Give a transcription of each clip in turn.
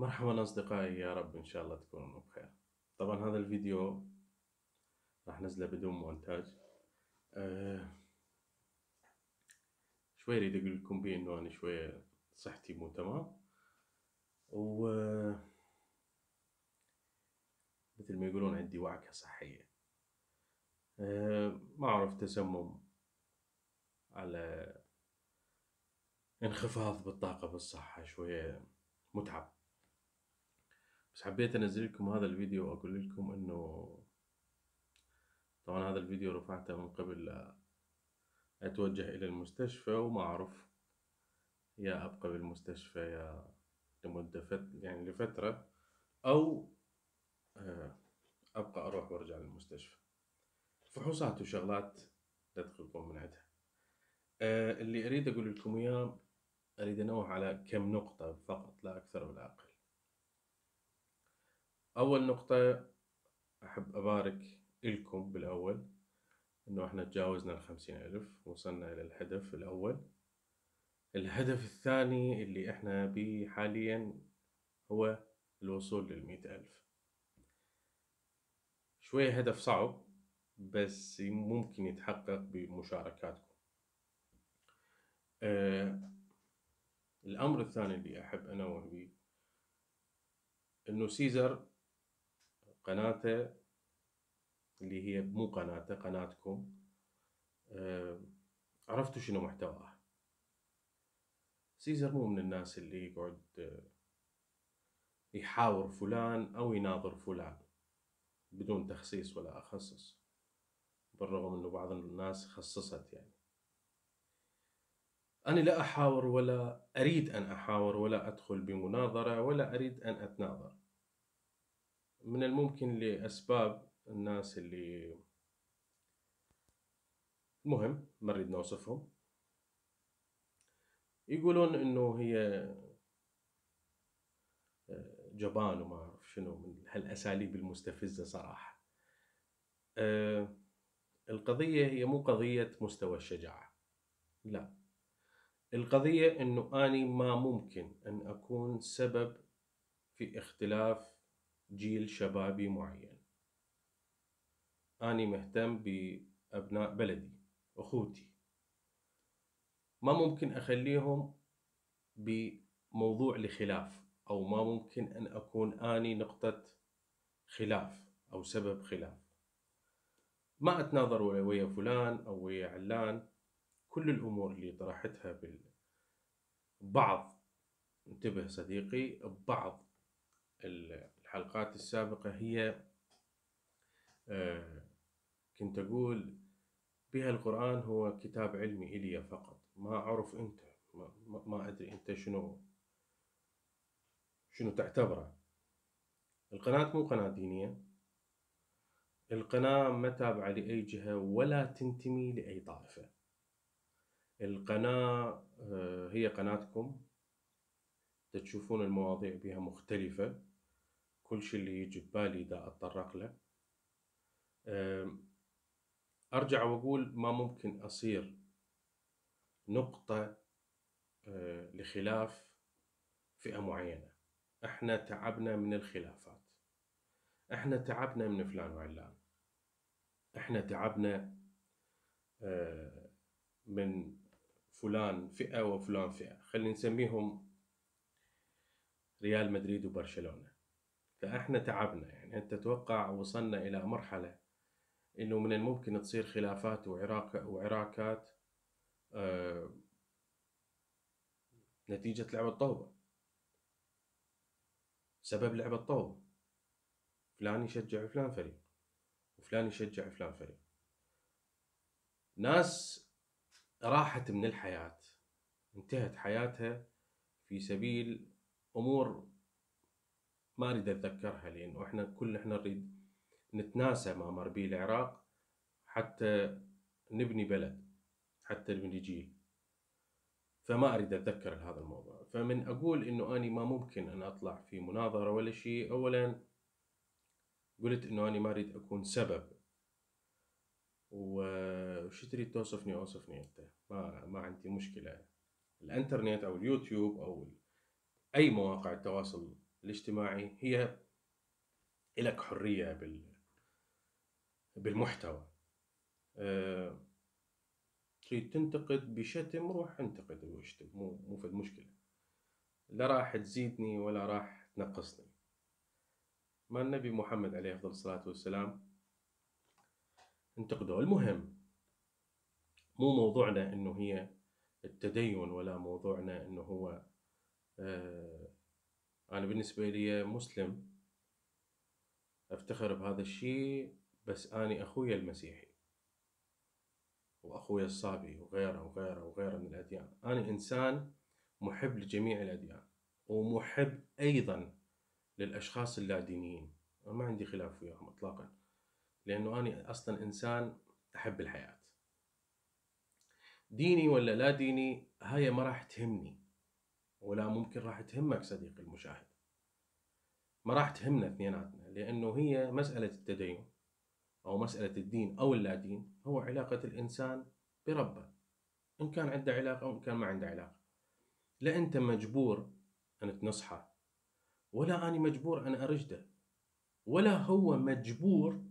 مرحبا أصدقائي يا رب إن شاء الله تكونوا بخير. طبعا هذا الفيديو راح نزله بدون مونتاج. أه شوي أريد أقول لكم بيه إنه أنا شوية صحتي مو تمام. و مثل ما يقولون عندي وعكة صحية. أه ما أعرف تسمم على انخفاض بالطاقة بالصحة شوية متعب. بس حبيت انزل لكم هذا الفيديو واقول لكم انه طبعا هذا الفيديو رفعته من قبل اتوجه إلى المستشفى وما اعرف يا ابقى بالمستشفى يا لمدة فت... يعني لفترة أو آه، ابقى أروح وارجع للمستشفى. فحوصات وشغلات تدخلكم من عندها آه، اللي اريد أقول لكم إياه اريد انوه على كم نقطة فقط لا أكثر ولا أقل. أول نقطة أحب أبارك إلكم بالأول إنه إحنا تجاوزنا الخمسين ألف وصلنا إلى الهدف الأول. الهدف الثاني اللي إحنا بيه حاليا هو الوصول للمئة ألف. شوية هدف صعب بس ممكن يتحقق بمشاركاتكم. أه الأمر الثاني اللي أحب أنوه به إنه سيزر قناته اللي هي مو قناته قناتكم. آه، عرفتوا شنو محتواها سيزر مو من الناس اللي يقعد آه، يحاور فلان أو يناظر فلان بدون تخصيص ولا أخصص بالرغم أنه بعض الناس خصصت يعني. أنا لا أحاور ولا أريد أن أحاور ولا أدخل بمناظرة ولا أريد أن أتناظر. من الممكن لأسباب الناس اللي مهم ما نريد نوصفهم. يقولون إنه هي آه، جبان وما أعرف شنو من هالأساليب المستفزة صراحة. آه، القضية هي مو قضية مستوى الشجاعة. لا. القضية إنه أني ما ممكن أن أكون سبب في اختلاف جيل شبابي معين. أني مهتم بأبناء بلدي أخوتي. ما ممكن أخليهم بموضوع لخلاف أو ما ممكن أن أكون أني نقطة خلاف أو سبب خلاف. ما أتناظر ويا فلان أو ويا علان. كل الأمور اللي طرحتها بال بعض انتبه صديقي بعض الحلقات السابقة هي آه، كنت أقول بها القرآن هو كتاب علمي إلي فقط. ما أعرف أنت ما, ما أدري أنت شنو شنو تعتبره. القناة مو قناة دينية. القناة ما تابعة لأي جهة ولا تنتمي لأي طائفة. القناة آه، هي قناتكم. تشوفون المواضيع بها مختلفة. كل شيء اللي يجي ببالي دا أتطرق له. أرجع وأقول ما ممكن أصير نقطة آه، لخلاف فئة معينة. إحنا تعبنا من الخلافات. إحنا تعبنا من فلان وعلان. إحنا تعبنا آه، من فلان فئة وفلان فئة. خلينا نسميهم ريال مدريد وبرشلونة. فاحنا تعبنا. يعني انت تتوقع وصلنا إلى مرحلة إنه من الممكن تصير خلافات وعراك وعراكات آه نتيجة لعبه طوبه سبب لعبه طوبه فلان يشجع فلان فريق وفلان يشجع فلان فريق. ناس راحت من الحياة. انتهت حياتها في سبيل أمور ما أريد أتذكرها لأنه إحنا كل إحنا نريد نتناسى ما مر به العراق حتى نبني بلد حتى نبني جيل. فما أريد أتذكر هذا الموضوع. فمن أقول إنه أني ما ممكن أن أطلع في مناظرة ولا شيء اولا قلت إنه أني ما أريد أكون سبب. وش تريد توصفني؟ أوصفني أنت. ما ما عندي مشكلة. الإنترنت أو اليوتيوب أو أي مواقع التواصل الاجتماعي هي لك حرية بال بالمحتوى. أه... تريد تنتقد بشتم روح انتقد واشتم مو مو في المشكلة. لا راح تزيدني ولا راح تنقصني. ما النبي محمد عليه أفضل الصلاة والسلام انتقدوه المهم مو موضوعنا إنه هي التدين ولا موضوعنا إنه هو آه أنا بالنسبة لي مسلم أفتخر بهذا الشيء بس أني اخويا المسيحي واخويا الصابي وغيره وغيره وغيره من الأديان. أنا إنسان محب لجميع الأديان ومحب أيضا للأشخاص اللادينيين. ما عندي خلاف وياهم اطلاقا لأنه أنا أصلا إنسان أحب الحياة. ديني ولا لا ديني هاي ما راح تهمني. ولا ممكن راح تهمك صديقي المشاهد. ما راح تهمنا اثنيناتنا لأنه هي مسألة التدين أو مسألة الدين أو اللا دين هو علاقة الإنسان بربه إن كان عنده علاقة أو ان كان ما عنده علاقة. لا أنت مجبور أن تنصحه ولا أنا مجبور أن أرشده ولا هو مجبور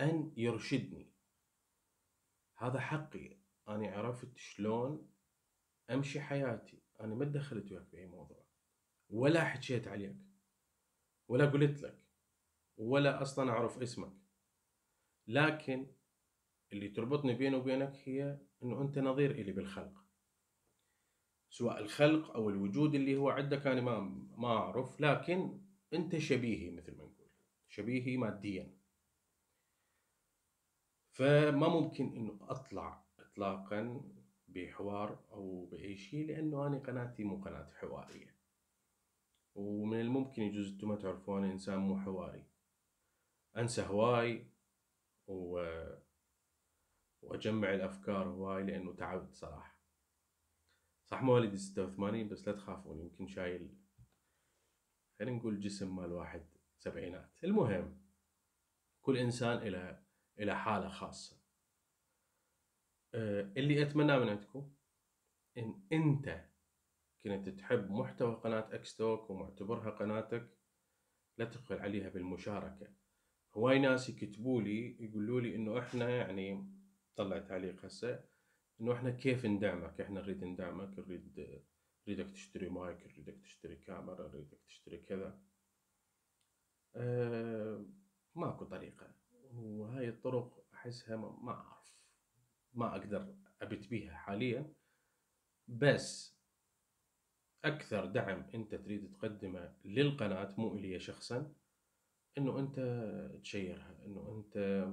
أن يرشدني. هذا حقي أنا عرفت شلون أمشي حياتي. أنا ما دخلت وياك بأي موضوع. ولا حكيت عليك. ولا قلت لك. ولا أصلا أعرف اسمك. لكن اللي تربطني بيني وبينك هي أنه أنت نظير إلي بالخلق. سواء الخلق أو الوجود اللي هو عندك أنا ما ما أعرف. لكن أنت شبيهي مثل ما نقول. شبيهي ماديا. فما ممكن إنه أطلع اطلاقا بحوار أو بأي شيء لأنه أنا قناتي مو قناة حوارية. ومن الممكن يجوز أنتم ما تعرفون إنسان مو حواري. أنسى هواي و... وأجمع الأفكار هواي لأنه تعبت صراحة. صح مواليد 86 بس لا تخافون يمكن شايل خلينا نقول جسم مال واحد سبعينات. المهم كل إنسان إلى إلى حالة خاصة. آه، اللي اتمناه من عندكم إن أنت كنت تحب محتوى قناة اكستوك ومعتبرها قناتك لا تبخل عليها بالمشاركة. هواي ناس يكتبوا لي يقولوا لي إنه إحنا يعني طلع تعليق هسه إنه إحنا كيف ندعمك؟ إحنا نريد ندعمك نريد نريدك تشتري مايك نريدك تشتري كاميرا نريدك تشتري كذا. أه ماكو طريقة. وهاي الطرق أحسها ما أعرف. ما أقدر أبت بيها حاليا بس أكثر دعم أنت تريد تقدمه للقناة مو إلي شخصا إنه أنت تشيرها إنه أنت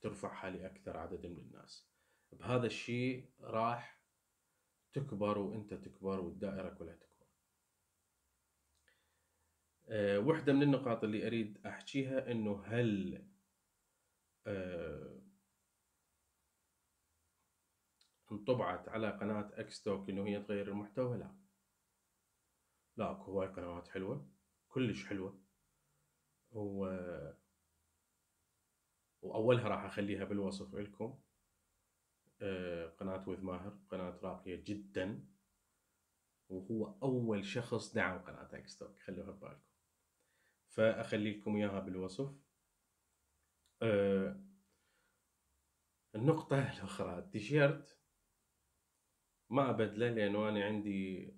ترفعها لأكثر عدد من الناس. بهذا الشيء راح تكبر وأنت تكبر والدائرة كلها تكبر. أه وحدة من النقاط اللي أريد أحكيها أنه هل أه انطبعت على قناة أكستوك أنه هي تغير المحتوى؟ لا. لا أكو هواي قنوات حلوة كلش حلوة. و... وأولها راح أخليها بالوصف لكم آه، قناة with ماهر قناة راقية جدا. وهو أول شخص دعم قناة اكستوك خلوها ببالكم. فأخلي لكم إياها بالوصف. أه النقطة الأخرى التيشيرت. ما أبدله لأنه أنا عندي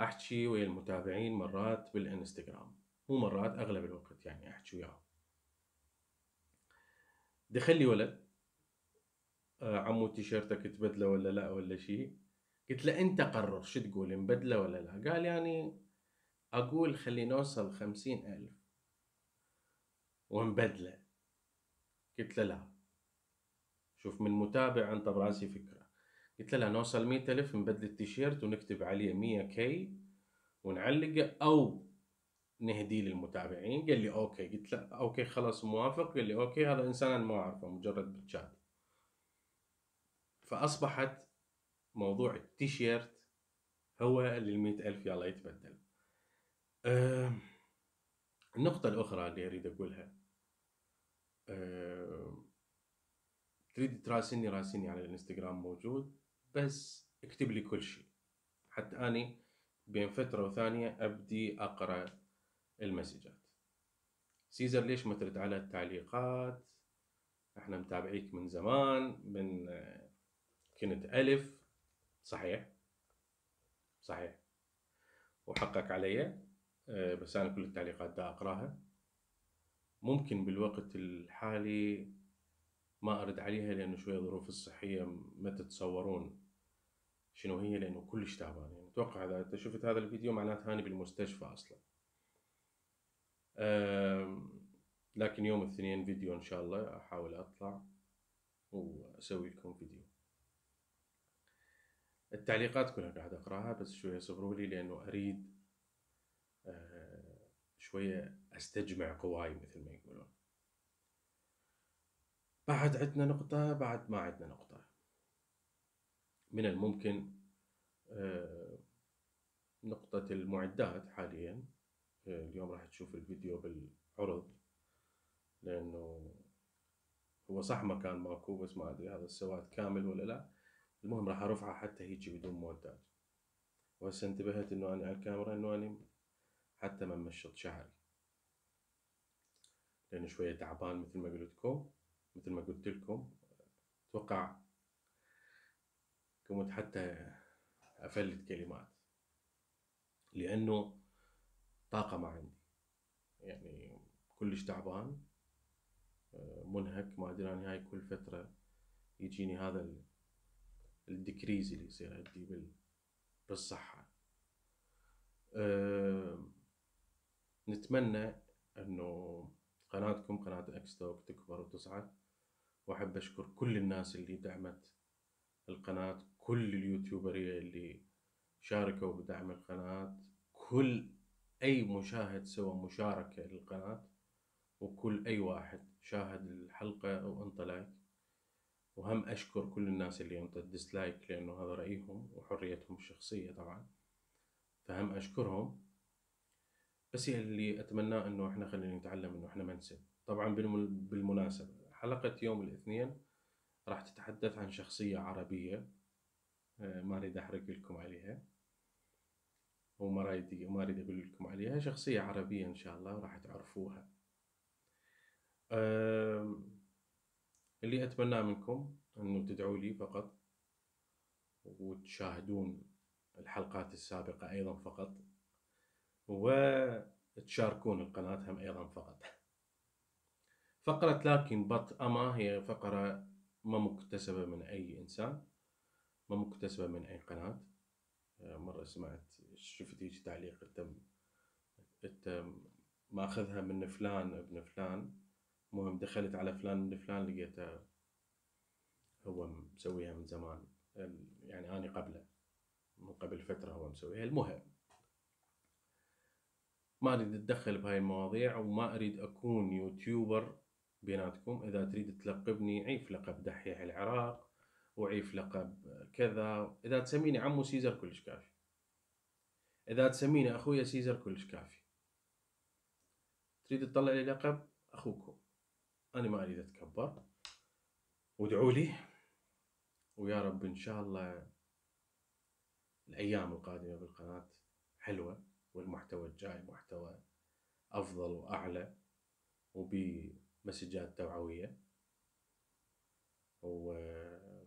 أحكي ويا المتابعين مرات بالإنستغرام مو مرات أغلب الوقت يعني أحكي وياهم. دخل لي ولد آه، عمو تيشيرتك تبدله ولا لا ولا شيء قلت له أنت قرر شو تقول نبدله ولا لا؟ قال يعني أقول خلي نوصل خمسين ألف. ونبدله قلت له لا. شوف من متابع أنت براسي فكرة. قلت له لا نوصل مية الف نبدل التيشيرت ونكتب عليه مية K ونعلقه أو نهديه للمتابعين. قال لي okay. قلت له okay خلاص موافق. قال لي okay هذا إنسان أنا ما أعرفه مجرد بالشات. فأصبحت موضوع التيشيرت هو اللي المئة ألف يلا يتبدل. أه النقطة الأخرى اللي أريد أقولها. أه تريد تراسلني راسلني على الإنستغرام موجود. بس اكتب لي كل شيء. حتى أني بين فترة وثانية أبدي أقرأ المسجات. سيزر ليش ما ترد على التعليقات؟ إحنا متابعيك من زمان من كنت ألف. صحيح؟ صحيح. وحقك علي. آه، بس أنا كل التعليقات دا أقرأها. ممكن بالوقت الحالي ما أرد عليها لأنه شوية ظروف الصحية ما تتصورون. شنو هي لأنه كلش تعبان. يعني أتوقع إذا أنت شفت هذا الفيديو معناته هاني بالمستشفى أصلا. لكن يوم الاثنين فيديو إن شاء الله أحاول أطلع وأسوي لكم فيديو. التعليقات كلها قاعد أقرأها بس شوية صبروا لي لأنه أريد آه، شوية أستجمع قواي مثل ما يقولون. بعد عندنا نقطة بعد ما عندنا نقطة. من الممكن آه، نقطة المعدات حاليا. آه، اليوم راح تشوف الفيديو بالعرض لأنه هو صح مكان ماكو بس ما أدري هذا السواد كامل ولا لا. المهم راح أرفعه حتى هيجي بدون مونتاج وهسه انتبهت إنه أنا على الكاميرا إنه أنا حتى ما مشط شعري. لأنه شوية تعبان مثل ما قلت لكم مثل ما قلت لكم. أتوقع كنت حتى أفلت كلمات. لأنه طاقة ما عندي. يعني كلش تعبان منهك ما أدري أنا هاي كل فترة يجيني هذا ال decrease اللي يصير عندي بالصحة. نتمنى إنه قناتكم قناة اكستوك تكبر وتصعد. وأحب أشكر كل الناس اللي دعمت القناة. كل اليوتيوبرية اللي شاركوا بدعم القناة كل أي مشاهد سوى مشاركة للقناة وكل أي واحد شاهد الحلقة أو أنطى like. وهم أشكر كل الناس اللي أنطت dislike لأنه هذا رأيهم وحريتهم الشخصية طبعا. فهم أشكرهم. بس اللي أتمناه إنه إحنا خلينا نتعلم إنه إحنا ما نسب. طبعا بالمناسبة حلقة يوم الاثنين راح تتحدث عن شخصية عربية. ما أريد أحرق لكم عليها. وما أريد ما أريد أقول لكم عليها. شخصية عربية إن شاء الله راح تعرفوها. اللي أتمناه منكم إنه تدعوا لي فقط وتشاهدون الحلقات السابقة أيضا فقط وتشاركون القناة هم أيضا فقط. فقرة لكن بط أما هي فقرة ما مكتسبة من أي إنسان. ما مكتسبة من أي قناة. مرة سمعت شفت هيك تعليق تم انت ماخذها من فلان ابن فلان. المهم دخلت على فلان ابن فلان لقيته هو مسويها من زمان. يعني أنا قبله من قبل فترة هو مسويها. المهم ما أريد أتدخل بهاي المواضيع وما أريد أكون YouTuber بيناتكم. إذا تريد تلقبني عيف لقب دحيح العراق. وعيف لقب كذا. إذا تسميني عمو سيزر كلش كافي. إذا تسميني أخويا سيزر كلش كافي. تريد تطلع لي لقب؟ أخوكم أنا ما أريد أتكبر. وادعوا لي. ويا رب إن شاء الله الأيام القادمة بالقناة حلوة والمحتوى الجاي محتوى أفضل وأعلى وبمسجات توعوية.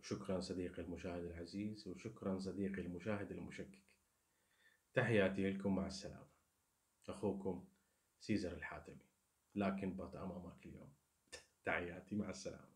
وشكرا صديقي المشاهد العزيز وشكرا صديقي المشاهد المشكك. تحياتي لكم مع السلامة. أخوكم سيزر الحاتمي لكن بات أمامك اليوم. تحياتي مع السلامة.